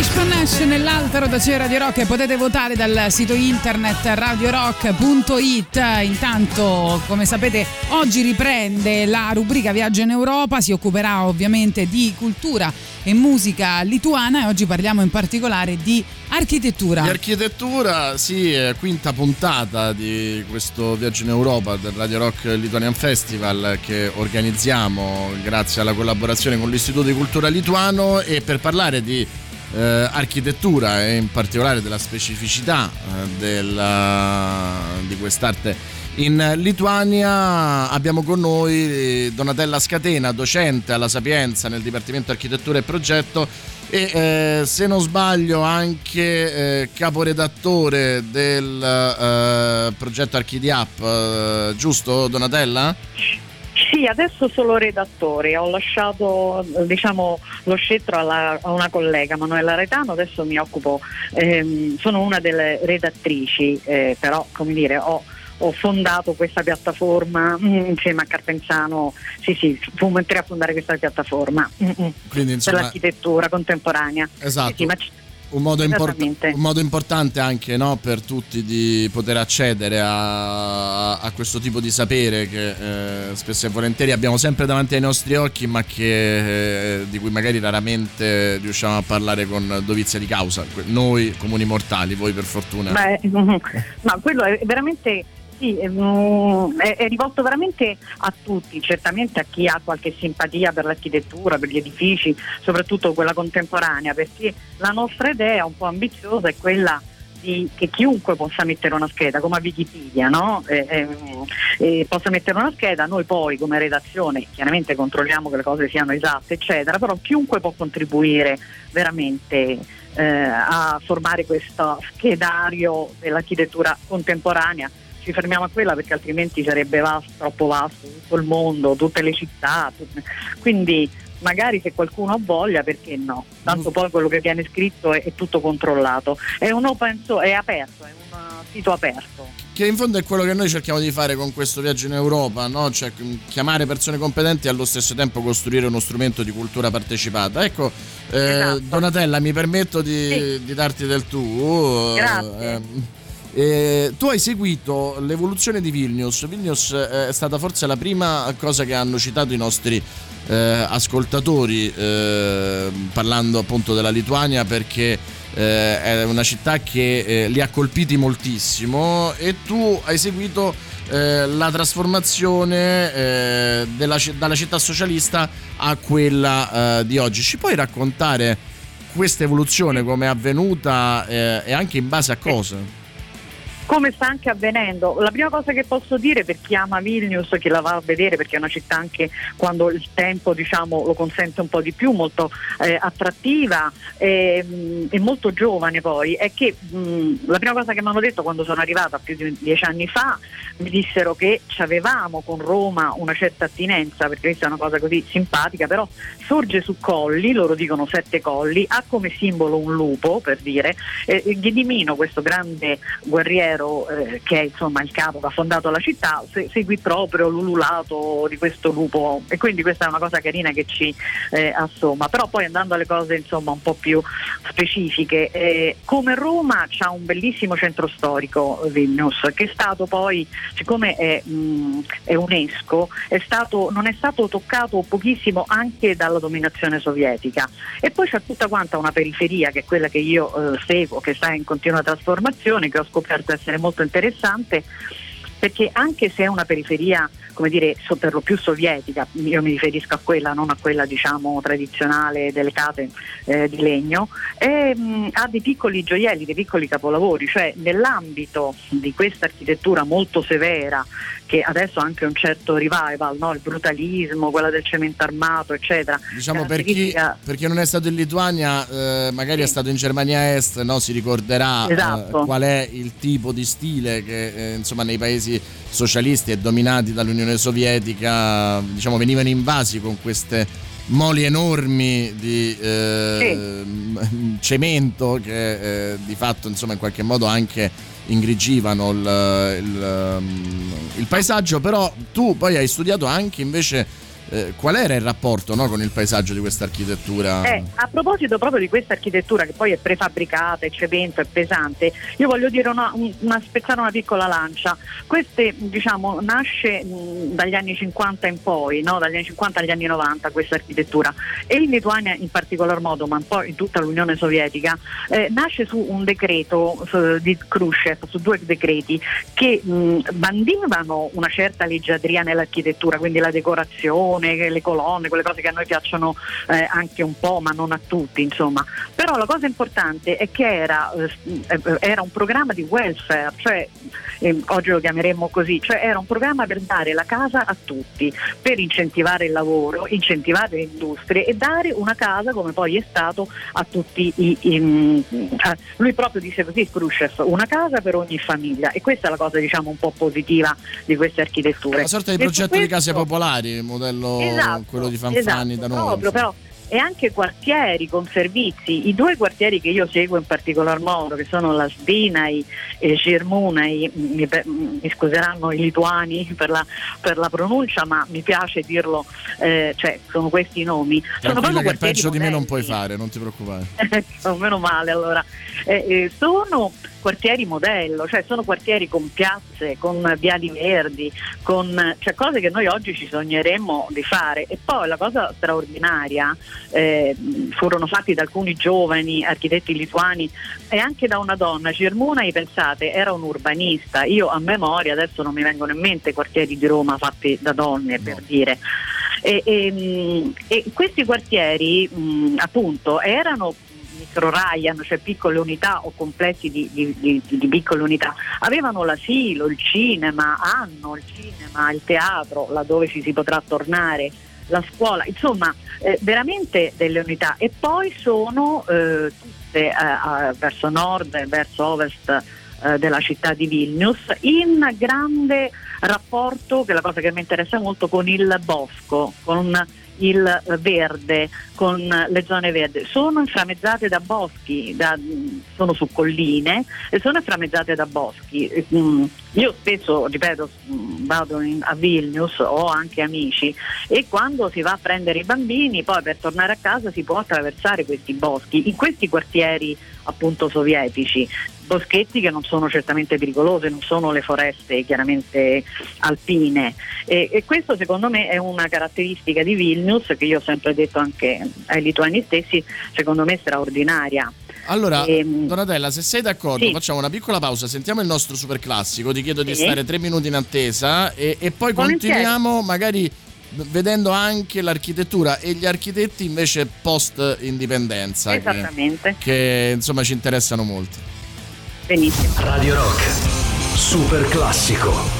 Wishbone Nash nell'alta rotazione Radio Rock e potete votare dal sito internet radiorock.it. Intanto, come sapete, oggi riprende la rubrica Viaggio in Europa, si occuperà ovviamente di cultura e musica lituana e oggi parliamo in particolare di architettura. Di architettura, sì, quinta puntata di questo viaggio in Europa del Radio Rock Lithuanian Festival che organizziamo grazie alla collaborazione con l'Istituto di Cultura Lituano e per parlare di eh, architettura e in particolare della specificità eh, della, di quest'arte in Lituania abbiamo con noi Donatella Scatena, docente alla Sapienza nel Dipartimento Architettura e Progetto e eh, se non sbaglio anche eh, caporedattore del eh, progetto Archidiap, eh, giusto Donatella? Sì, adesso solo redattore, ho lasciato diciamo, lo scettro alla, a una collega, Manuela Retano, adesso mi occupo, ehm, sono una delle redattrici, eh, però come dire ho ho fondato questa piattaforma mm, insieme a Carpenzano, sì sì, fu mentre a fondare questa piattaforma mm, mm, Quindi, insomma, per l'architettura contemporanea. Esatto. Sì, sì, un modo, import- un modo, importante anche no, per tutti di poter accedere a, a questo tipo di sapere che eh, spesso e volentieri abbiamo sempre davanti ai nostri occhi ma che, eh, di cui magari raramente riusciamo a parlare con dovizia di causa. Noi comuni mortali voi per fortuna. Beh, ma quello è veramente sì, mm, è, è, rivolto veramente a tutti, certamente a chi ha qualche simpatia per l'architettura, per gli edifici, soprattutto quella contemporanea, perché la nostra idea un po' ambiziosa è quella di, che chiunque possa mettere una scheda, come a Wikipedia, no? eh, eh, eh, possa mettere una scheda, noi poi come redazione chiaramente controlliamo che le cose siano esatte, eccetera, però chiunque può contribuire veramente eh, a formare questo schedario dell'architettura contemporanea ci fermiamo a quella perché altrimenti sarebbe vasto, troppo vasto tutto il mondo, tutte le città. Tutte... Quindi magari se qualcuno ha voglia, perché no? Tanto mm. poi quello che viene scritto è, è tutto controllato. È un open source, è aperto, è un sito aperto. Che in fondo è quello che noi cerchiamo di fare con questo viaggio in Europa, no? cioè chiamare persone competenti e allo stesso tempo costruire uno strumento di cultura partecipata. Ecco, eh, esatto. Donatella, mi permetto di, sì. di, darti del tu. Grazie. Eh, eh, tu hai seguito l'evoluzione di Vilnius. Vilnius eh, è stata forse la prima cosa che hanno citato i nostri eh, ascoltatori eh, parlando appunto della Lituania perché eh, è una città che eh, li ha colpiti moltissimo e tu hai seguito la trasformazione della, dalla città socialista a quella di oggi. Ci puoi raccontare questa evoluzione, come è avvenuta e anche in base a cosa? Come sta anche avvenendo. La prima cosa che posso dire per chi ama Vilnius, chi la va a vedere, perché è una città anche quando il tempo diciamo, lo consente un po' di più, molto eh, attrattiva e, mh, e, molto giovane poi, è che mh, la prima cosa che mi hanno detto quando sono arrivata più di dieci anni fa, mi dissero che avevamo con Roma una certa attinenza, perché questa è una cosa così simpatica, però sorge su colli, loro dicono sette colli, ha come simbolo un lupo, per dire, eh, Ghedimino, questo grande guerriero, eh, che è insomma il capo che ha fondato la città, se, seguì proprio l'ululato di questo lupo e quindi questa è una cosa carina che ci eh, assomma. Però poi andando alle cose insomma un po' più specifiche, eh, come Roma c'ha un bellissimo centro storico Vilnius che è stato poi, siccome è, mh, è UNESCO, è stato, non è stato toccato pochissimo anche dalla dominazione sovietica. E poi c'è tutta quanta una periferia che è quella che io eh, seguo, che sta in continua trasformazione, che ho scoperto essere molto interessante perché anche se è una periferia come dire, per lo più sovietica, io mi riferisco a quella, non a quella diciamo tradizionale delle case eh, di legno, e, mh, ha dei piccoli gioielli, dei piccoli capolavori, cioè nell'ambito di questa architettura molto severa che adesso ha anche un certo revival, no? il brutalismo, quella del cemento armato, eccetera. Diciamo per chi, per chi, non è stato in Lituania, eh, magari sì. è stato in Germania Est, no? si ricorderà eh, esatto. eh, qual è il tipo di stile che eh, insomma nei paesi socialisti e dominati dall'Unione Sovietica diciamo, venivano invasi con queste moli enormi di eh, sì. cemento che eh, di fatto insomma in qualche modo anche ingrigivano il, il, il paesaggio, però tu poi hai studiato anche invece eh, qual era il rapporto no, con il paesaggio di questa architettura? Eh, a proposito proprio di questa architettura che poi è prefabbricata, è cemento, è pesante, io voglio dire una, una spezzare una piccola lancia. Queste diciamo nasce mh, dagli anni 50 in poi, no? dagli anni 50 agli anni 90 questa architettura e in Lituania in particolar modo, ma un po' in tutta l'Unione Sovietica, eh, nasce su un decreto su, di Khrushchev, su due decreti che mh, bandivano una certa leggiadria nell'architettura, quindi la decorazione, colonne, le colonne, quelle cose che a noi piacciono eh, anche un po', ma non a tutti, insomma. Però la cosa importante è che era, eh, era un programma di welfare, cioè eh, oggi lo chiameremmo così, cioè era un programma per dare la casa a tutti, per incentivare il lavoro, incentivare le industrie e dare una casa come poi è stato a tutti i, i eh, lui proprio disse così Khrushchev, una casa per ogni famiglia e questa è la cosa diciamo un po' positiva di queste architetture. Una sorta di progetto questo, di case popolari, modello esatto, quello di Fanfani esatto, da noi. Proprio, però e anche quartieri con servizi. I due quartieri che io seguo in particolar modo, che sono la Svinai e Girmunai, mi, mi, scuseranno i lituani per la, per la, pronuncia, ma mi piace dirlo, eh, cioè sono questi i nomi. Sono proprio che peggio di me non puoi fare, non ti preoccupare. meno male allora. Eh, eh, sono quartieri modello, cioè sono quartieri con piazze, con viali verdi, con cioè cose che noi oggi ci sogneremmo di fare. E poi la cosa straordinaria eh, furono fatti da alcuni giovani architetti lituani e anche da una donna. Cirmunai, pensate, era un urbanista. Io a memoria adesso non mi vengono in mente quartieri di Roma fatti da donne, no. per dire. E, e, e, questi quartieri mh, appunto erano micro Ryan, cioè piccole unità o complessi di, di, di, di, piccole unità, avevano l'asilo, il cinema, hanno il cinema, il teatro, laddove ci si potrà tornare, la scuola, insomma eh, veramente delle unità. E poi sono eh, tutte eh, verso nord e verso ovest eh, della città di Vilnius in grande rapporto, che è la cosa che mi interessa molto, con il bosco, con il verde con le zone verdi sono inframmezzate da boschi, da, sono su colline e sono inframmezzate da boschi. Mm, io spesso, ripeto, mm, vado in, a Vilnius, ho anche amici e quando si va a prendere i bambini poi per tornare a casa si può attraversare questi boschi. In questi quartieri appunto sovietici boschetti che non sono certamente pericolose, non sono le foreste chiaramente alpine e, e, questo secondo me è una caratteristica di Vilnius che io ho sempre detto anche ai lituani stessi, secondo me straordinaria. Allora, ehm, Donatella, se sei d'accordo, sì. facciamo una piccola pausa, sentiamo il nostro super classico, ti chiedo sì. di stare tre minuti in attesa e, e poi Volentieri. continuiamo magari vedendo anche l'architettura e gli architetti invece post indipendenza Esattamente. Che, che insomma ci interessano molto. Benissimo. Radio Rock, super classico.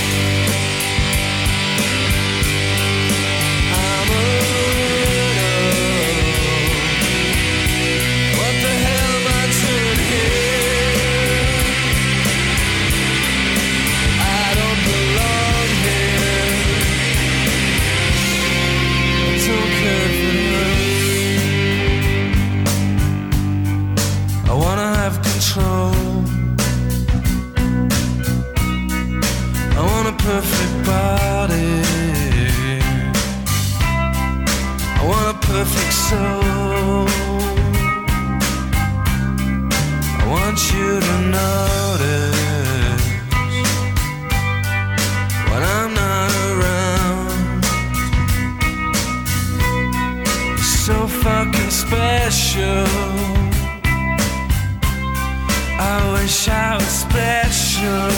I want you to notice when I'm not around. You're so fucking special. I wish I was special,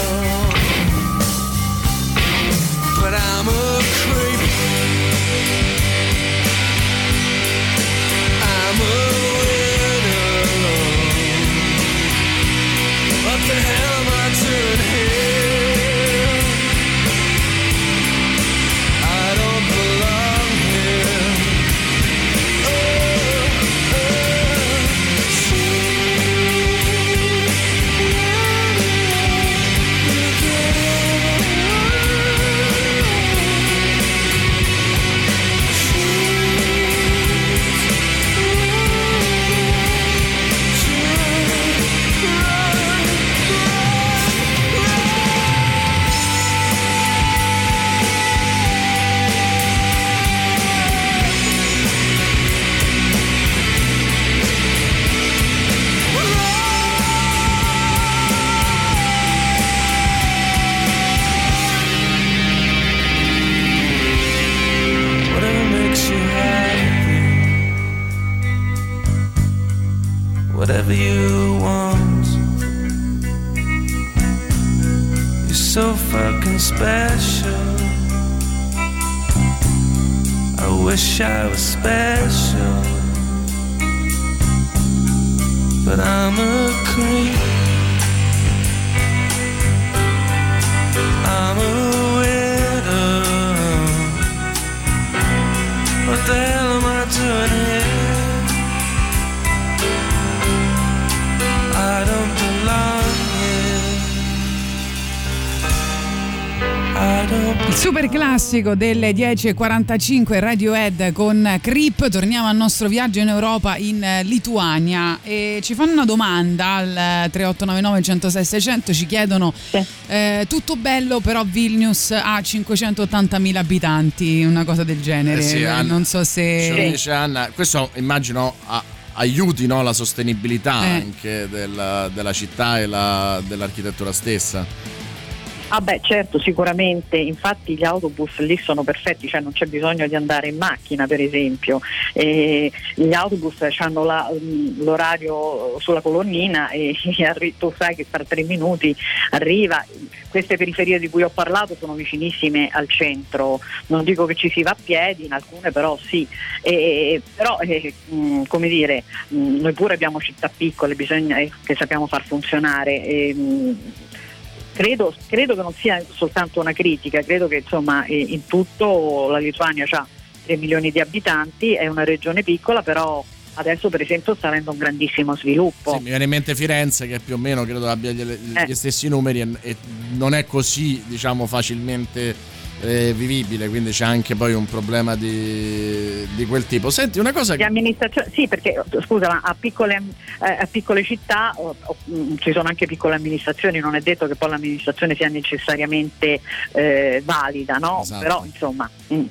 Il super classico delle 10.45 Radiohead con Creep, torniamo al nostro viaggio in Europa in eh, Lituania e ci fanno una domanda al eh, 3899 106 600, ci chiedono Sì. eh, tutto bello però Vilnius ha 580.000 abitanti, una cosa del genere, Eh sì, Eh, Anna. non so Ce lo se... dice Anna. Questo immagino a- aiuti no, la sostenibilità Eh. anche della, della città e la- dell'architettura stessa. Ah beh certo, sicuramente, infatti gli autobus lì sono perfetti, cioè non c'è bisogno di andare in macchina per esempio, E gli autobus hanno la- l'orario sulla colonnina e arri- tu sai che tra tre minuti arriva, queste periferie di cui ho parlato sono vicinissime al centro, non dico che ci si va a piedi, in alcune però sì, E- però eh, mh, come dire, mh, noi pure abbiamo città piccole bisogna, eh, che sappiamo far funzionare. E, Credo, credo che non sia soltanto una critica, credo che insomma in tutto la Lituania ha 3 milioni di abitanti, è una regione piccola, però adesso per esempio sta avendo un grandissimo sviluppo. Sì, mi viene in mente Firenze che più o meno credo abbia gli, gli Eh. stessi numeri e, e non è così diciamo facilmente eh, vivibile, quindi c'è anche poi un problema di, di quel tipo. Senti, una cosa Di che... amministrazione, sì, perché scusa, ma a piccole, eh, a piccole città oh, oh, ci sono anche piccole amministrazioni, non è detto che poi l'amministrazione sia necessariamente eh, valida, no? Esatto. Però insomma. mm.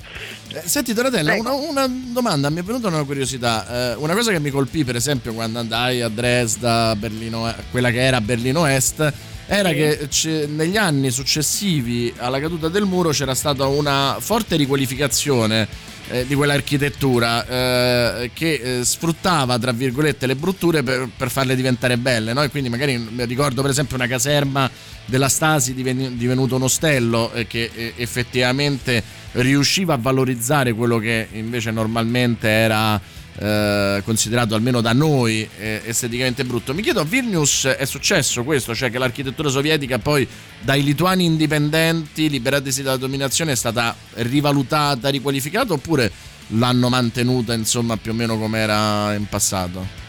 Eh, Senti Donatella, una, una domanda, mi è venuta una curiosità. Eh, una cosa che mi colpì per esempio quando andai a Dresda, Berlino, quella che era Berlino Est, era Sì. che c'è- negli anni successivi alla caduta del muro c'era stata una forte riqualificazione eh, di quell'architettura eh, che eh, sfruttava tra virgolette le brutture per, per farle diventare belle no? e quindi magari mi ricordo per esempio una caserma della Stasi diven- divenuto un ostello eh, che eh, effettivamente riusciva a valorizzare quello che invece normalmente era eh, considerato almeno da noi eh, esteticamente brutto. Mi chiedo a Vilnius è successo questo, cioè che l'architettura sovietica poi dai lituani indipendenti liberatisi dalla dominazione è stata rivalutata, riqualificata oppure l'hanno mantenuta insomma più o meno come era in passato?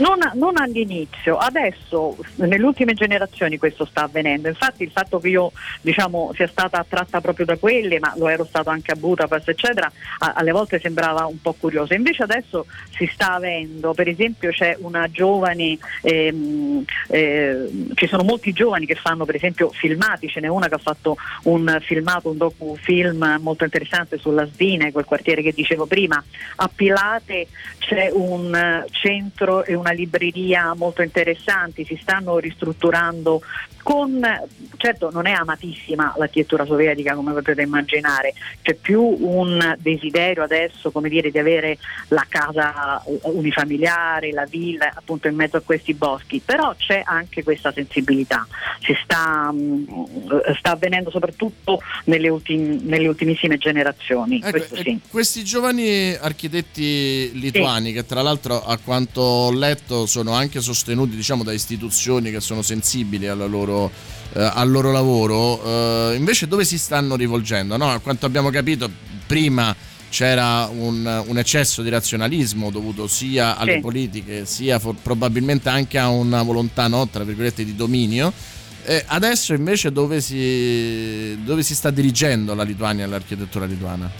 Non, non all'inizio, adesso nelle ultime generazioni questo sta avvenendo, infatti il fatto che io diciamo, sia stata attratta proprio da quelle, ma lo ero stato anche a Budapest eccetera, a- alle volte sembrava un po' curioso, invece adesso si sta avendo, per esempio c'è una giovane, ehm, eh, ci sono molti giovani che fanno per esempio filmati, ce n'è una che ha fatto un filmato, un docufilm molto interessante sulla Sdine, quel quartiere che dicevo prima, a Pilate c'è un eh, centro e una una libreria molto interessante, si stanno ristrutturando con, certo non è amatissima l'architettura sovietica come potete immaginare, c'è più un desiderio adesso come dire, di avere la casa unifamiliare, la villa appunto in mezzo a questi boschi, però c'è anche questa sensibilità, si sta, mm, sta avvenendo soprattutto nelle, ultim, nelle ultimissime generazioni. Ecco, sì. Questi giovani architetti lituani sì. che tra l'altro a quanto ho letto sono anche sostenuti diciamo, da istituzioni che sono sensibili alla loro loro, eh, al loro lavoro, eh, invece dove si stanno rivolgendo? No? A quanto abbiamo capito, prima c'era un, un, eccesso di razionalismo dovuto sia alle sì. politiche sia for, probabilmente anche a una volontà no, tra virgolette di dominio. E adesso invece dove si, dove si sta dirigendo la Lituania e l'architettura lituana?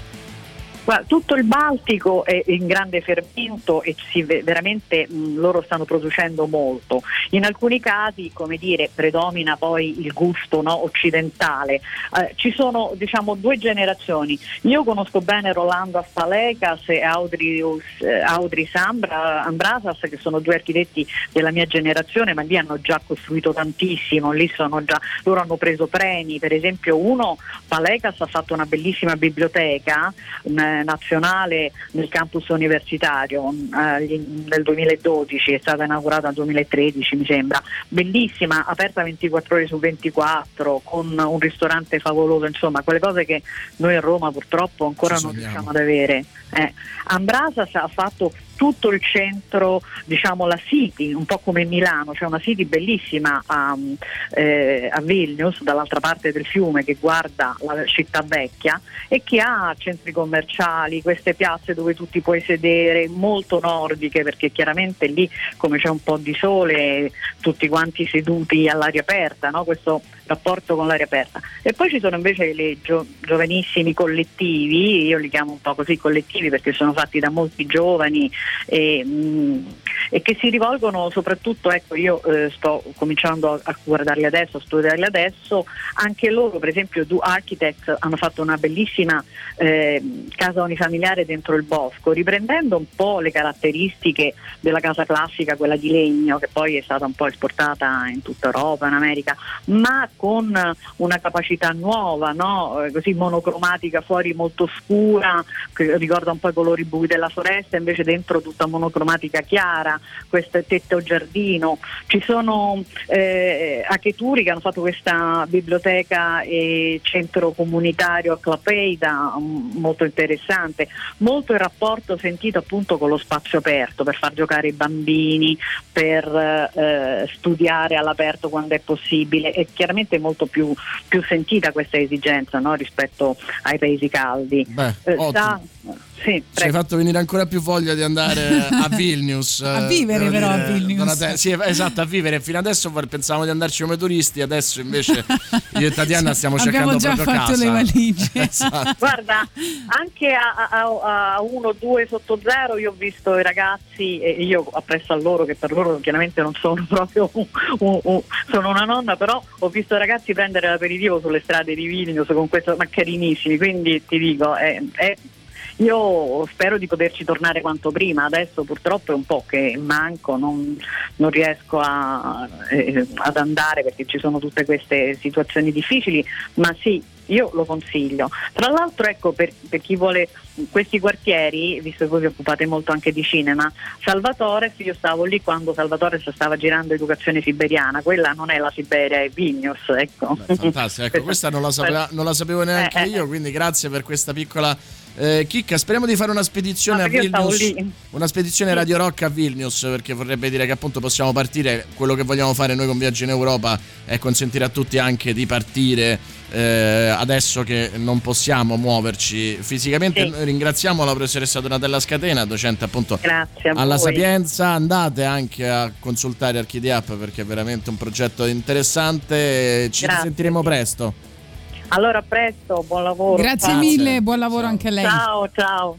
Tutto il Baltico è in grande fermento e veramente mh, loro stanno producendo molto. In alcuni casi, come dire, predomina poi il gusto no, occidentale. Eh, ci sono diciamo due generazioni. Io conosco bene Rolando Aspalekas e eh, Audris Ambra, Ambrasas, che sono due architetti della mia generazione, ma lì hanno già costruito tantissimo, lì sono già, loro hanno preso premi, per esempio uno, Palekas ha fatto una bellissima biblioteca, un, nazionale nel campus universitario eh, nel 2012, è stata inaugurata nel 2013 mi sembra, bellissima, aperta 24 ore su 24 con un ristorante favoloso, insomma quelle cose che noi a Roma purtroppo ancora non riusciamo ad avere. Eh. Ambrasas ha fatto tutto il centro, diciamo la City, un po' come Milano, c'è cioè una City bellissima a, eh, a, Vilnius, dall'altra parte del fiume che guarda la città vecchia e che ha centri commerciali, queste piazze dove tu ti puoi sedere, molto nordiche perché chiaramente lì come c'è un po' di sole tutti quanti seduti all'aria aperta, no? questo rapporto con l'aria aperta. E poi ci sono invece i gio- giovanissimi collettivi, io li chiamo un po' così collettivi perché sono fatti da molti giovani e, mh, mm, e che si rivolgono soprattutto, ecco io eh, sto cominciando a, a, guardarli adesso, a studiarli adesso, anche loro per esempio Do Architects hanno fatto una bellissima eh, casa unifamiliare dentro il bosco, riprendendo un po' le caratteristiche della casa classica, quella di legno che poi è stata un po' esportata in tutta Europa, in America, ma con una capacità nuova, no? Eh, così monocromatica fuori molto scura, che ricorda un po' i colori bui della foresta, invece dentro tutta monocromatica chiara, questo tetto giardino. Ci sono eh, Acheturi che hanno fatto questa biblioteca e centro comunitario a Clapeida, mm, molto interessante, molto il rapporto sentito appunto con lo spazio aperto per far giocare i bambini, per eh, studiare all'aperto quando è possibile e chiaramente sicuramente molto più, più sentita questa esigenza no? rispetto ai paesi caldi. Beh, eh, sì, Ci hai fatto venire ancora più voglia di andare a Vilnius. a vivere però dire, a Vilnius. Sì, esatto, a vivere. Fino adesso pensavamo di andarci come turisti, adesso invece io e Tatiana stiamo cercando già proprio fatto casa. le valigie. esatto. Guarda, anche a, a, a 1, 2 sotto zero io ho visto i ragazzi e io appresso a loro che per loro chiaramente non sono proprio un, un, un, sono una nonna, però ho visto i ragazzi prendere l'aperitivo sulle strade di Vilnius con questo maccarinissimi, quindi ti dico è, è io spero di poterci tornare quanto prima, adesso purtroppo è un po' che manco, non, non riesco a, eh, ad andare perché ci sono tutte queste situazioni difficili, ma sì, io lo consiglio. Tra l'altro, ecco, per, per, chi vuole questi quartieri, visto che voi vi occupate molto anche di cinema, Salvatore, io stavo lì quando Salvatore stava girando Educazione Siberiana, quella non è la Siberia, è Vilnius, ecco. Beh, fantastico, ecco, questa non la, sapeva, non la sapevo neanche eh, eh io, quindi grazie per questa piccola eh, Chicca, speriamo di fare una spedizione ah, a Vilnius. Una spedizione Radio Rock a Vilnius, perché vorrebbe dire che appunto possiamo partire. Quello che vogliamo fare noi con Viaggio in Europa è consentire a tutti anche di partire eh, adesso che non possiamo muoverci fisicamente. Sì. Ringraziamo la professoressa Donatella Scatena, docente appunto alla. Sapienza. Andate anche a consultare Archidiap perché è veramente un progetto interessante. Ci Grazie. sentiremo presto. Allora, a presto, buon lavoro. Grazie ciao. mille, buon lavoro ciao. anche a lei. Ciao, ciao.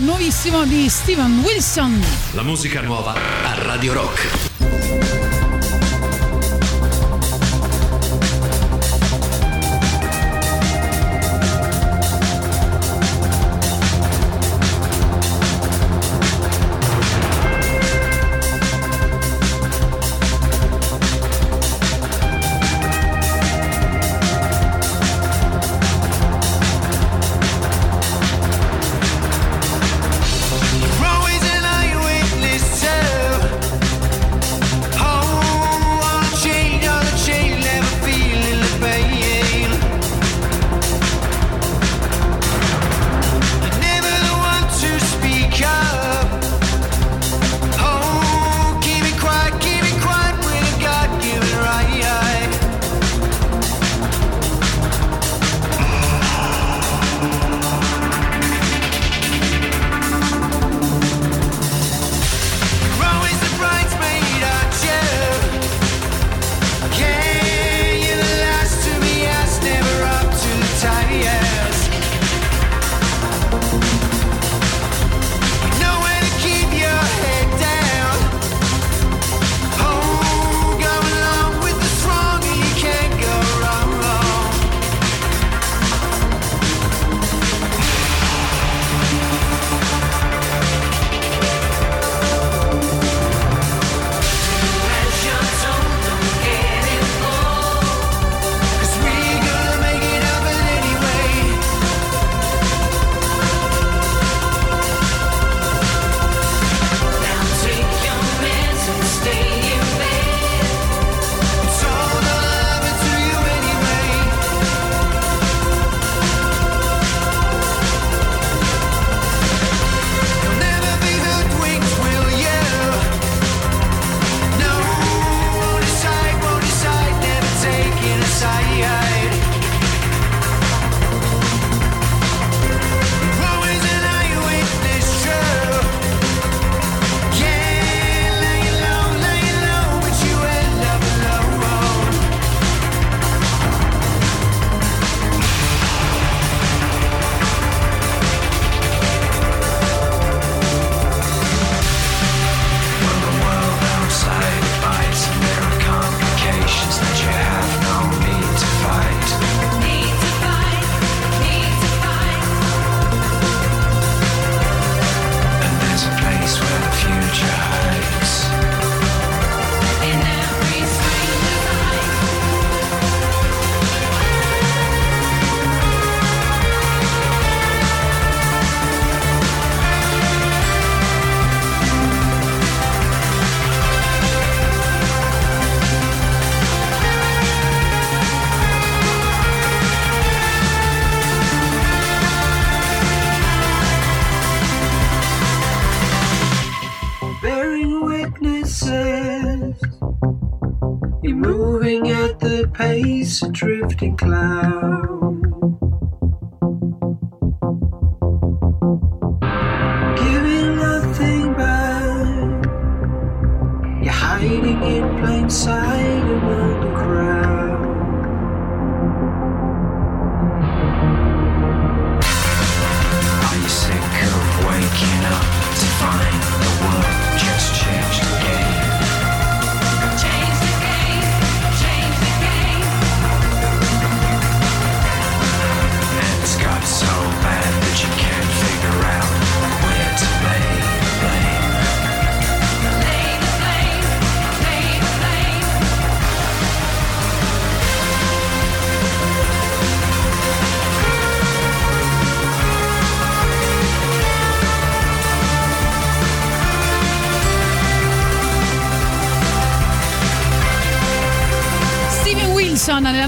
Nuovissimo di Steven Wilson. La musica nuova a Radio Rock. drifting clouds.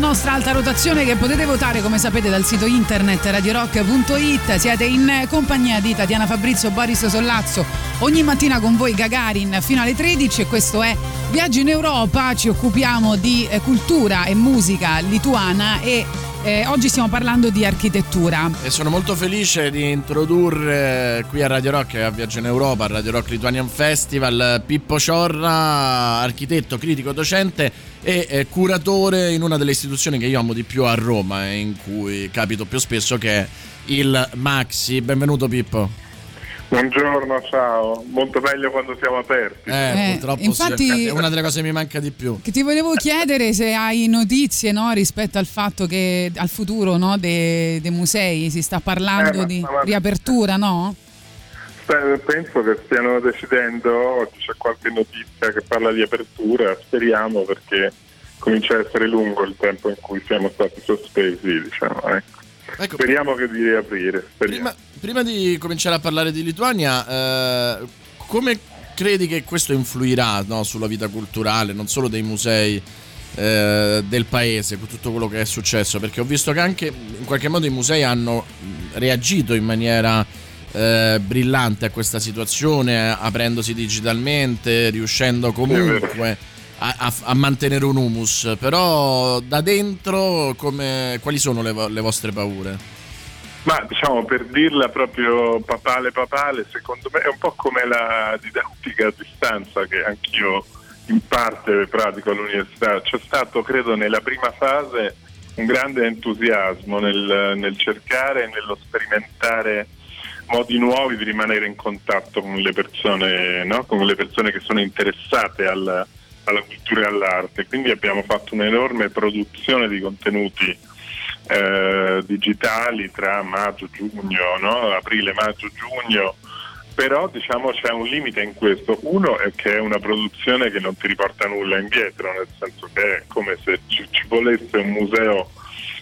Nostra alta rotazione che potete votare come sapete dal sito internet radiorock.it siete in compagnia di Tatiana Fabrizio Boris Sollazzo ogni mattina con voi Gagarin fino alle 13 e questo è Viaggio in Europa. Ci occupiamo di eh, cultura e musica lituana e eh, oggi stiamo parlando di architettura E sono molto felice di introdurre qui a Radio Rock a Viaggio in Europa, a Radio Rock Lithuanian Festival, Pippo Ciorra, architetto, critico, docente e eh, curatore in una delle istituzioni che io amo di più a Roma e in cui capito più spesso che è il Maxi. Benvenuto Pippo. Buongiorno, ciao. Molto meglio quando siamo aperti. Eh, Eh, purtroppo infatti- sì, è una delle cose che mi manca di più. che ti volevo chiedere se hai notizie no, rispetto al fatto che al futuro no, dei, dei musei si sta parlando Eh, ma- di ma- riapertura no? Penso che stiano decidendo, oggi c'è qualche notizia che parla di apertura, speriamo perché comincia a essere lungo il tempo in cui siamo stati sospesi, diciamo. ecco. Ecco, Speriamo che di riaprire. speriamo. prima, prima di cominciare a parlare di Lituania, eh, come credi che questo influirà no, sulla vita culturale, non solo dei musei eh, del paese, con tutto quello che è successo? Perché ho visto che anche in qualche modo i musei hanno reagito in maniera eh, brillante a questa situazione, aprendosi digitalmente, riuscendo comunque a, a- mantenere un humus. Però da dentro come, quali sono le, le vostre paure? Ma diciamo per dirla proprio papale papale, secondo me è un po' come la didattica a distanza che anch'io in parte pratico all'università. C'è stato, credo, nella prima fase un grande entusiasmo nel, nel cercare e nello sperimentare modi nuovi di rimanere in contatto con le persone, no? con le persone che sono interessate al- alla cultura e all'arte. Quindi abbiamo fatto un'enorme produzione di contenuti eh, digitali tra maggio, giugno, no? aprile, maggio, giugno. Però diciamo c'è un limite in questo. Uno è che è una produzione che non ti riporta nulla indietro, nel senso che è come se ci, ci volesse un museo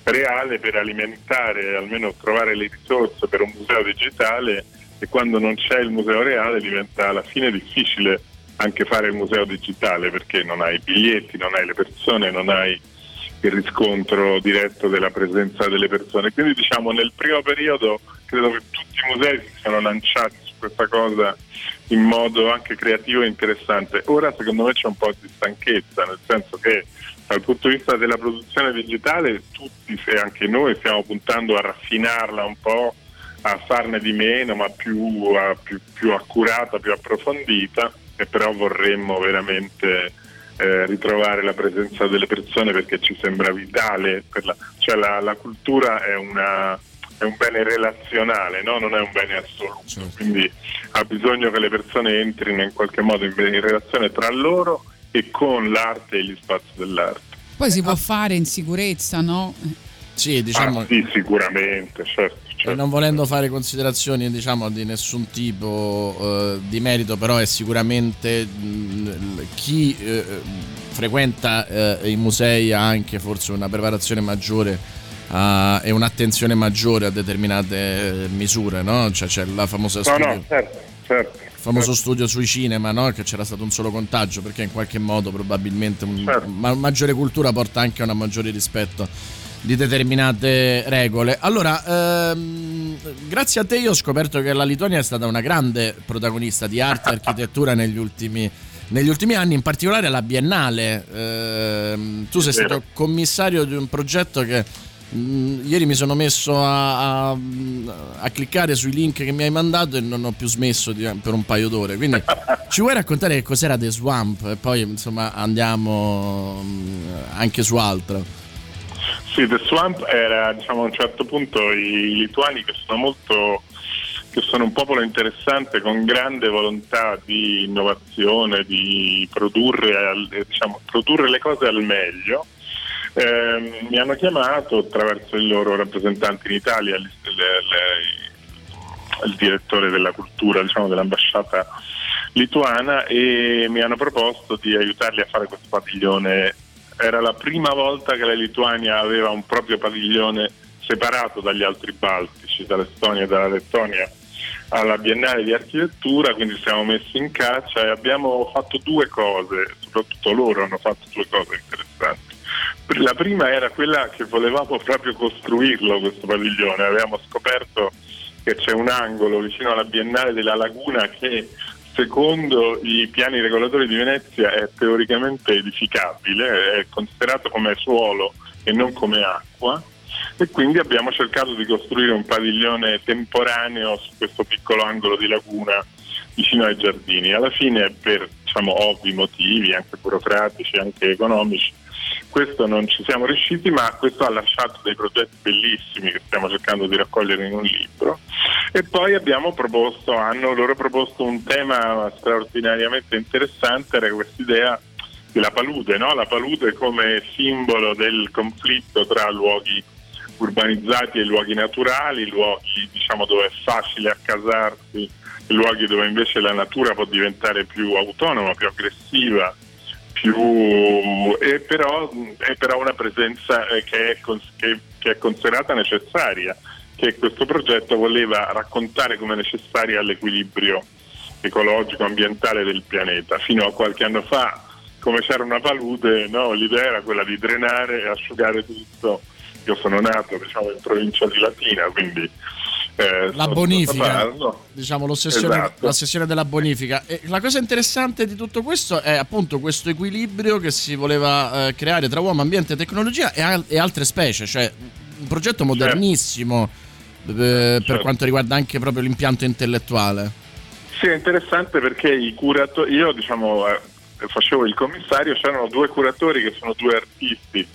reale per alimentare, almeno trovare le risorse per un museo digitale e quando non c'è il museo reale diventa alla fine difficile anche fare il museo digitale perché non hai biglietti, non hai le persone, non hai il riscontro diretto della presenza delle persone. Quindi diciamo nel primo periodo credo che tutti i musei si siano lanciati su questa cosa in modo anche creativo e interessante. Ora secondo me c'è un po' di stanchezza, nel senso che dal punto di vista della produzione digitale tutti e anche noi stiamo puntando a raffinarla un po', a farne di meno ma più, più- più accurata, più approfondita e però vorremmo veramente eh, ritrovare la presenza delle persone perché ci sembra vitale, per la, cioè la, la cultura è, una, è un bene relazionale, no? non è un bene assoluto, quindi ha bisogno che le persone entrino in qualche modo in, in relazione tra loro e con l'arte e gli spazi dell'arte. Poi si può fare in sicurezza, no? Sì, diciamo. Ah, sì, sicuramente, certo. E certo. non volendo fare considerazioni diciamo di nessun tipo eh, di merito, però è sicuramente mh, chi eh, frequenta eh, i musei ha anche forse una preparazione maggiore a- e un'attenzione maggiore a determinate eh, misure, no? Cioè c'è la famosa studio, no, certo, certo. il famoso studio sui cinema, no? Che c'era stato un solo contagio, perché in qualche modo probabilmente un- Certo. ma- maggiore cultura porta anche a un maggiore rispetto di determinate regole. Allora, ehm, grazie a te io ho scoperto che la Lituania è stata una grande protagonista di arte e architettura negli ultimi negli ultimi anni, in particolare alla Biennale. Ehm, tu sei stato commissario di un progetto che mm, ieri mi sono messo a, a- a cliccare sui link che mi hai mandato e non ho più smesso di- per un paio d'ore. Quindi ci vuoi raccontare che cos'era The Swamp? E poi insomma andiamo mm, anche su altro. Sì, The Swamp era diciamo, a un certo punto i lituani che sono molto che sono un popolo interessante con grande volontà di innovazione, di produrre, eh, diciamo, produrre le cose al meglio. Ehm, mi hanno chiamato attraverso i loro rappresentanti in Italia, il, il- il direttore della cultura diciamo, dell'ambasciata lituana e mi hanno proposto di aiutarli a fare questo padiglione. Era la prima volta che la Lituania aveva un proprio padiglione separato dagli altri baltici, dall'Estonia e dalla Lettonia alla Biennale di Architettura, quindi siamo messi in caccia e abbiamo fatto due cose, soprattutto loro hanno fatto due cose interessanti. La prima era quella che volevamo proprio costruirlo questo padiglione, avevamo scoperto che c'è un angolo vicino alla Biennale della Laguna che secondo i piani regolatori di Venezia è teoricamente edificabile, è considerato come suolo e non come acqua e quindi abbiamo cercato di costruire un padiglione temporaneo su questo piccolo angolo di laguna vicino ai giardini. Alla fine per diciamo, ovvi motivi, anche burocratici, anche economici, questo non ci siamo riusciti, ma questo ha lasciato dei progetti bellissimi che stiamo cercando di raccogliere in un libro. E poi abbiamo proposto, hanno loro proposto un tema straordinariamente interessante, era questa idea della palude, no? la palude come simbolo del conflitto tra luoghi urbanizzati e luoghi naturali, luoghi diciamo, dove è facile accasarsi, luoghi dove invece la natura può diventare più autonoma, più aggressiva, più, e però, è però una presenza eh, che è, cons- che- che è considerata necessaria, che questo progetto voleva raccontare come necessaria all'equilibrio ecologico, ambientale del pianeta. Fino a qualche anno fa, come c'era una palude, no, l'idea era quella di drenare e asciugare tutto. Io sono nato diciamo, in provincia di Latina, quindi... eh, La bonifica, diciamo l'ossessione, Esatto. l'ossessione della bonifica. E la cosa interessante di tutto questo è appunto questo equilibrio che si voleva eh, creare tra uomo, ambiente, tecnologia e, al- e altre specie, cioè un progetto modernissimo eh, per Certo. quanto riguarda anche proprio l'impianto intellettuale. Sì, è interessante perché i curatori, io diciamo eh, facevo il commissario, c'erano due curatori che sono due artisti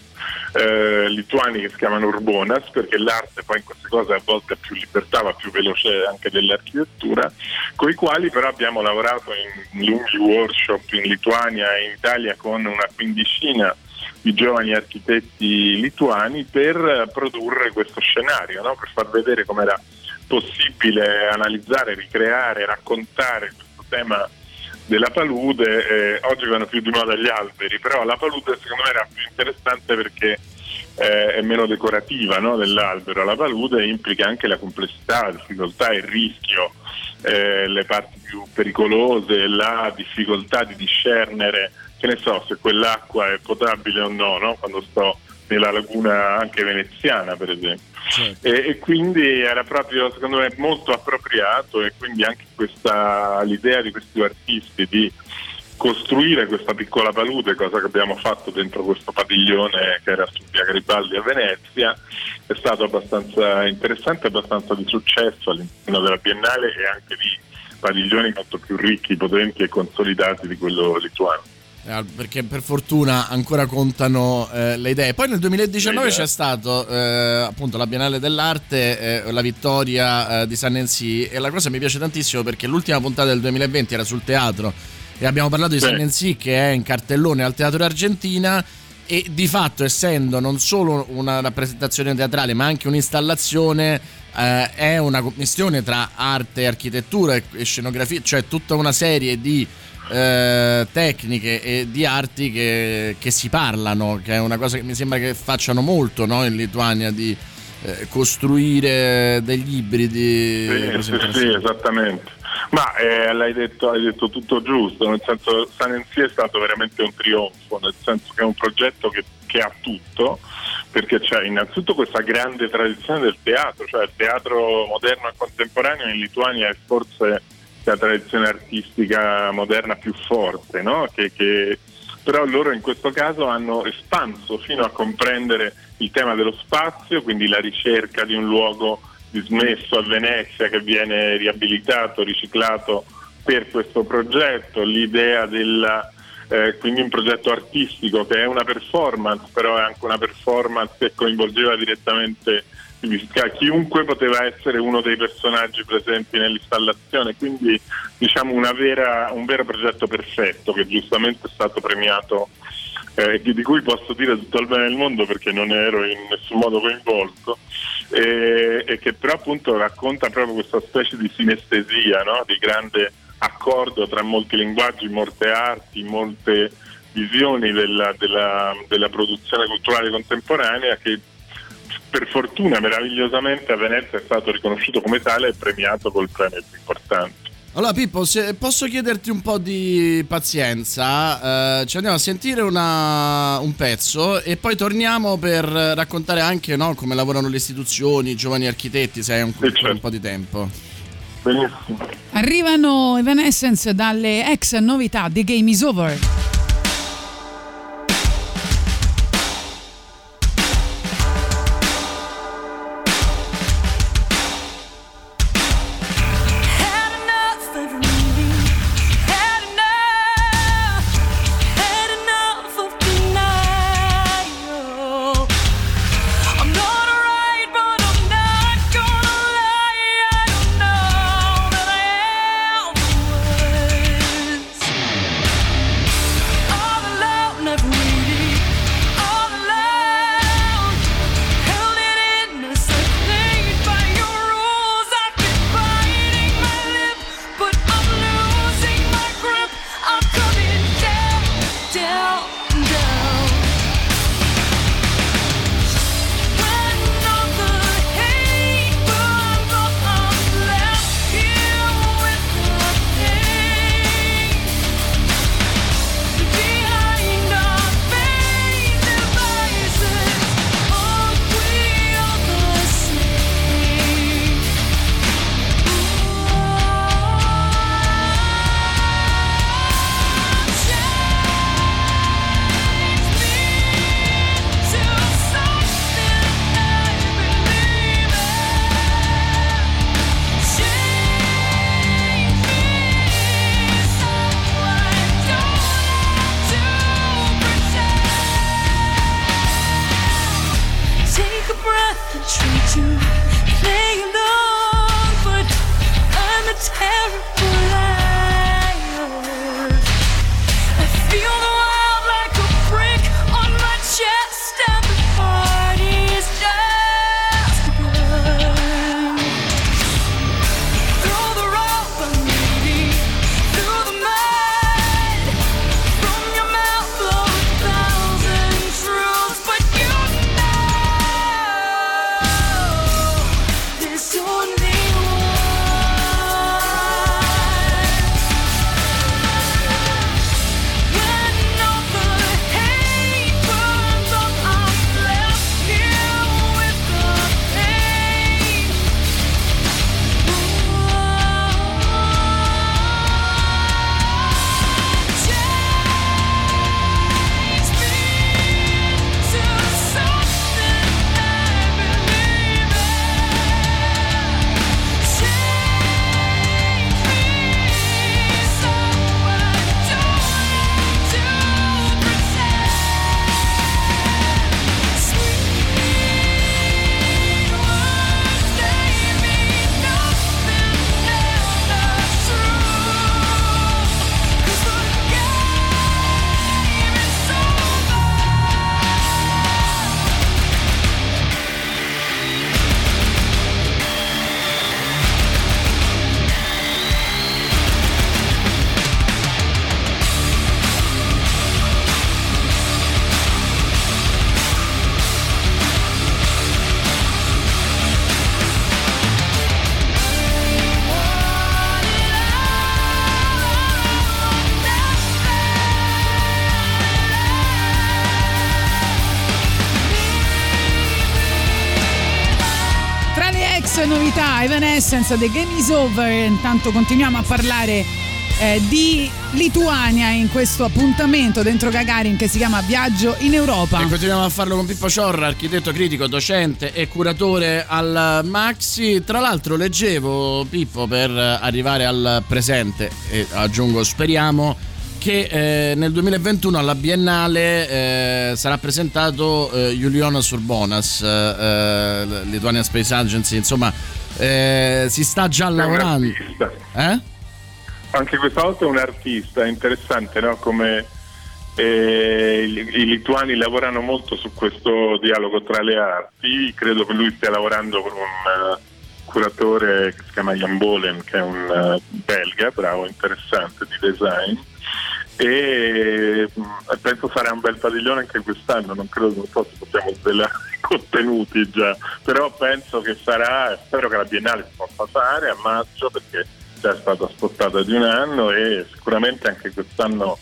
eh, lituani che si chiamano Urbonas, perché l'arte poi in queste cose a volte ha più libertà, va più veloce anche dell'architettura, con i quali però abbiamo lavorato in lunghi workshop in Lituania e in Italia con una quindicina di giovani architetti lituani per produrre questo scenario, no? per far vedere com'era possibile analizzare, ricreare, raccontare questo tema della palude. eh, oggi vanno più di moda gli alberi, però la palude secondo me era più interessante perché eh, è meno decorativa no, dell'albero. La palude implica anche la complessità, la difficoltà, il rischio, eh, le parti più pericolose, la difficoltà di discernere, che ne so, se quell'acqua è potabile o no, no? quando sto nella laguna anche veneziana per esempio. Certo. E, e quindi era proprio secondo me molto appropriato e quindi anche questa l'idea di questi due artisti di costruire questa piccola palude, cosa che abbiamo fatto dentro questo padiglione che era su via Garibaldi a Venezia, è stato abbastanza interessante, abbastanza di successo all'interno della Biennale e anche di padiglioni molto più ricchi, potenti e consolidati di quello lituano. Eh, perché per fortuna ancora contano eh, le idee. Poi nel 2019 Le idee. c'è stato eh, appunto la Biennale dell'Arte, eh, la vittoria eh, di San Nancy e la cosa mi piace tantissimo perché l'ultima puntata del 2020 era sul teatro e abbiamo parlato di. San Nancy che è in cartellone al Teatro Argentina e di fatto essendo non solo una rappresentazione teatrale ma anche un'installazione eh, è una commistione tra arte, architettura e scenografia, cioè tutta una serie di eh, tecniche e di arti che, che si parlano, che è una cosa che mi sembra che facciano molto no, in Lituania di eh, costruire degli ibridi. Sì, sì, sì, esattamente. Ma eh, l'hai detto, hai detto tutto giusto, nel senso San Enzi è stato veramente un trionfo, nel senso che è un progetto che, che ha tutto, perché c'è innanzitutto questa grande tradizione del teatro, cioè il teatro moderno e contemporaneo in Lituania è forse la tradizione artistica moderna più forte, no? che, che- però loro in questo caso hanno espanso fino a comprendere il tema dello spazio, quindi la ricerca di un luogo dismesso a Venezia che viene riabilitato, riciclato per questo progetto, l'idea della eh, quindi un progetto artistico che è una performance, però è anche una performance che coinvolgeva direttamente chiunque poteva essere uno dei personaggi presenti nell'installazione, quindi diciamo vera- un vero progetto perfetto che giustamente è stato premiato eh, di cui posso dire tutto il bene del mondo perché non ero in nessun modo coinvolto e, e che però appunto racconta proprio questa specie di sinestesia, no? di grande accordo tra molti linguaggi, molte arti, molte visioni della, della- della produzione culturale contemporanea che per fortuna meravigliosamente a Venezia è stato riconosciuto come tale e premiato col premio più importante. Allora Pippo, se posso chiederti un po' di pazienza, eh, ci andiamo a sentire una- un pezzo e poi torniamo per raccontare anche no, come lavorano le istituzioni, i giovani architetti, se hai un, un po' di tempo. Benissimo. Arrivano Evanescence dalle ex novità The Game is Over. Evanescence, The Game is Over. Intanto continuiamo a parlare eh, di Lituania in questo appuntamento dentro Gagarin che si chiama Viaggio in Europa. E continuiamo a farlo con Pippo Ciorra, architetto critico, docente e curatore al Maxi. Tra l'altro leggevo, Pippo, per arrivare al presente, e aggiungo speriamo, che eh, nel 2021 alla Biennale eh, sarà presentato eh, Juliana Surbonas, eh, eh, Lithuanian Space Agency, insomma eh, si sta già lavorando. Eh? Anche questa volta è un artista, è interessante no? come eh, i, i lituani lavorano molto su questo dialogo tra le arti, credo che lui stia lavorando con un eh, curatore che si chiama Jan Bolen, che è un eh, belga, bravo, interessante di design e mh, penso sarà un bel padiglione anche quest'anno, non credo non so se possiamo svelare i contenuti già, però penso che sarà, spero che la Biennale si possa fare a maggio perché già è stata spostata di un anno e sicuramente anche quest'anno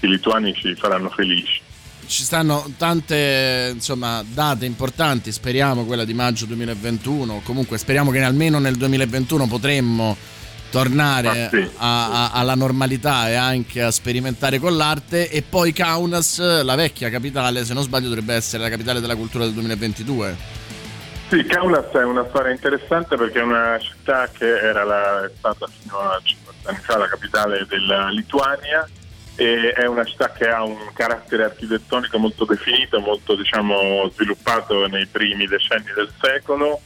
i lituani ci faranno felici. Ci stanno tante insomma, date importanti, speriamo quella di maggio 2021, comunque speriamo che almeno nel 2021 potremmo tornare Ah, sì. a- a- alla normalità e anche a sperimentare con l'arte e poi Kaunas, la vecchia capitale, se non sbaglio dovrebbe essere la capitale della cultura del 2022. Sì, Kaunas è una storia interessante perché è una città che era la- è stata fino a 50 anni fa la capitale della Lituania e è una città che ha un carattere architettonico molto definito, molto diciamo, sviluppato nei primi decenni del secolo.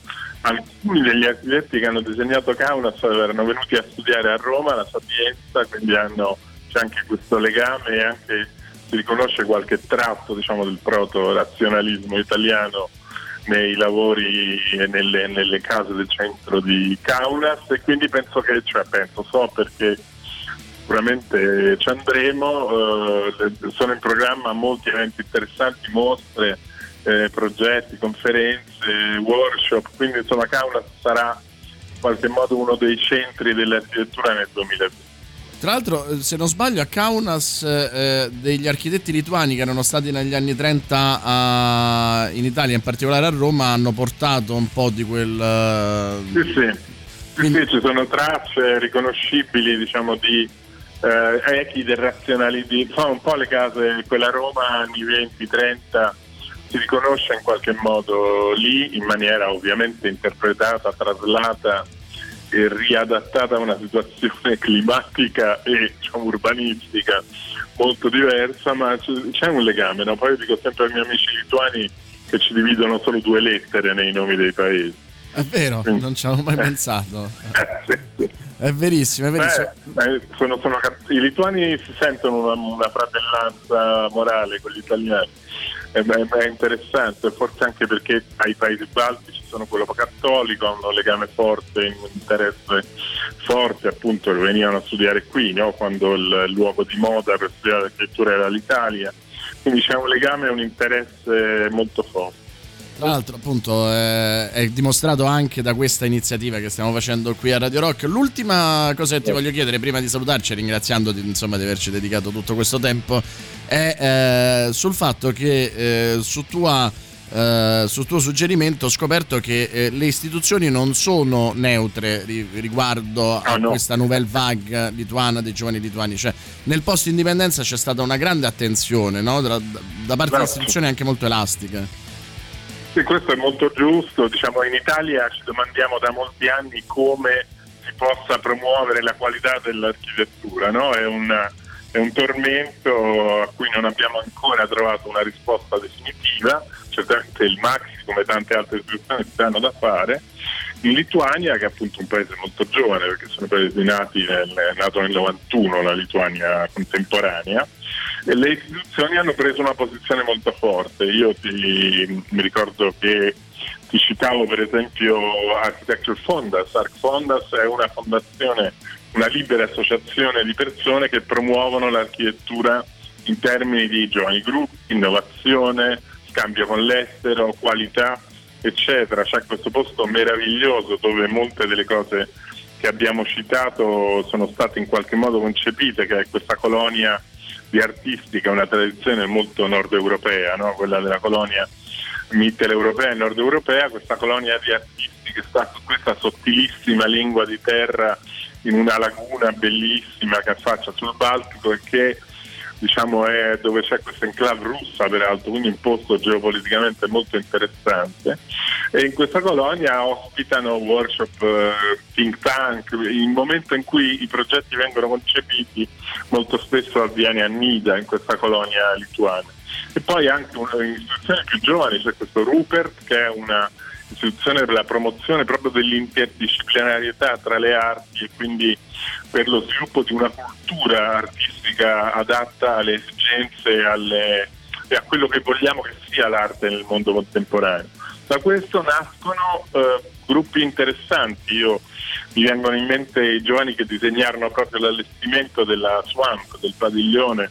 Alcuni degli architetti che hanno disegnato Kaunas erano venuti a studiare a Roma, la Sapienza, quindi hanno, c'è anche questo legame e anche si riconosce qualche tratto diciamo, del proto-razionalismo italiano nei lavori e nelle, nelle case del centro di Kaunas. E quindi penso che, cioè penso, so perché sicuramente ci andremo, eh, sono in programma molti eventi interessanti, mostre, eh, progetti, conferenze, workshop, quindi insomma Kaunas sarà in qualche modo uno dei centri dell'architettura nel 2020. Tra l'altro, eh, se non sbaglio, a Kaunas eh, degli architetti lituani che erano stati negli anni 30 a- in Italia, in particolare a Roma, hanno portato un po' di quel... eh, Sì, sì. Sì, sì, ci sono tracce riconoscibili diciamo, di eh, echi del razionalismo, un po' le case, quella Roma anni 20-30 si riconosce in qualche modo lì in maniera ovviamente interpretata, traslata e riadattata a una situazione climatica e diciamo, urbanistica molto diversa, ma c'è, un legame, no? poi io dico sempre ai miei amici lituani che ci dividono solo due lettere nei nomi dei paesi. È vero, non ci avevo mai pensato. Eh, sì, sì. È verissimo, è verissimo. Beh, eh, sono- sono I lituani si sentono una, una fratellanza morale con gli italiani, è, è- interessante, forse anche perché ai paesi baltici sono quello cattolico, hanno un legame forte, un interesse forte, appunto venivano a studiare qui, no? quando il luogo di moda per studiare l'architettura era l'Italia, quindi c'è un legame e un interesse molto forte. Tra l'altro, appunto, eh, è dimostrato anche da questa iniziativa che stiamo facendo qui a Radio Rock. L'ultima cosa che ti voglio chiedere prima di salutarci, ringraziandoti insomma, di averci dedicato tutto questo tempo, è eh, sul fatto che eh, su tua. eh, sul tuo suggerimento ho scoperto che eh, le istituzioni non sono neutre ri- riguardo a Ah, no. questa nouvelle vague lituana dei giovani lituani, cioè nel post indipendenza c'è stata una grande attenzione no? da, da parte delle istituzioni anche molto elastiche. Sì, questo è molto giusto. Diciamo, in Italia ci domandiamo da molti anni come si possa promuovere la qualità dell'architettura. no? È, un, è un tormento a cui non abbiamo ancora trovato una risposta definitiva. Certamente il Maxi, come tante altre istituzioni, si hanno da fare. In Lituania, che è appunto un paese molto giovane, perché sono paesi nati nel, nato nel 91, la Lituania contemporanea, e le istituzioni hanno preso una posizione molto forte. Io ti, mi ricordo che ti citavo per esempio Architecture Fondas. Arc Fondas è una fondazione, una libera associazione di persone che promuovono l'architettura in termini di giovani gruppi, innovazione, scambio con l'estero, qualità, eccetera. C'è questo posto meraviglioso dove molte delle cose che abbiamo citato sono state in qualche modo concepite, che è questa colonia di artisti che è una tradizione molto nord europea, no? quella della colonia mitteleuropea e nord europea, questa colonia di artisti che sta su questa sottilissima lingua di terra in una laguna bellissima che affaccia sul Baltico e che diciamo è dove c'è questa enclave russa peraltro, quindi un posto geopoliticamente molto interessante. E in questa colonia ospitano workshop, eh, think tank, il momento in cui i progetti vengono concepiti molto spesso avviene a Nida in questa colonia lituana. E poi anche un'istituzione più giovane, c'è questo Rupert che è una istituzione per la promozione proprio dell'interdisciplinarietà tra le arti e quindi per lo sviluppo di una cultura artistica adatta alle esigenze alle- e a quello che vogliamo che sia l'arte nel mondo contemporaneo. Da questo nascono eh, gruppi interessanti, Io, mi vengono in mente i giovani che disegnarono proprio l'allestimento della swamp, del padiglione,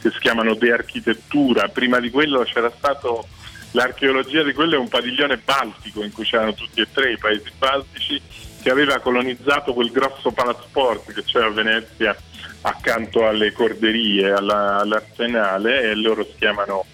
che si chiamano De Architettura. Prima di quello c'era stato l'archeologia di quello è un padiglione baltico in cui c'erano tutti e tre i paesi baltici che aveva colonizzato quel grosso palasport che c'è a Venezia accanto alle corderie, alla- all'arsenale e loro si chiamano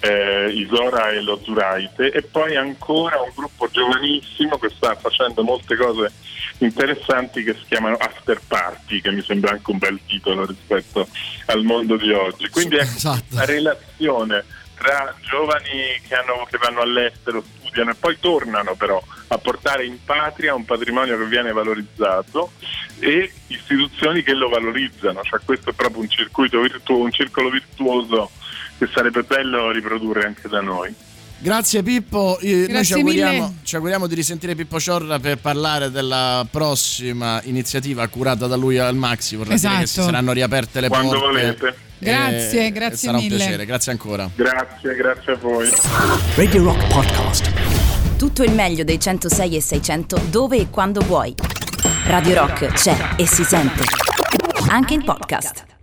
eh, Isora e lo Zuraite e poi ancora un gruppo giovanissimo che sta facendo molte cose interessanti che si chiamano After Party che mi sembra anche un bel titolo rispetto al mondo di oggi quindi ecco Esatto. la relazione tra giovani che, hanno- che vanno all'estero, studiano e poi tornano però a portare in patria un patrimonio che viene valorizzato e istituzioni che lo valorizzano, cioè questo è proprio un circuito virtuoso, un circolo virtuoso che sarebbe bello riprodurre anche da noi. Grazie Pippo, Eh, noi ci Grazie auguriamo, ci auguriamo di risentire Pippo Ciorra per parlare della prossima iniziativa curata da lui al Maxi, vorrei dire che si Esatto. saranno riaperte le Quando porte. volete. Grazie, Eh, grazie sarà mille. un piacere, grazie ancora. Grazie, grazie a voi. Radio Rock Podcast. Tutto il meglio dei 106 e 600 dove e quando vuoi. Radio Rock c'è e si sente. Anche in podcast.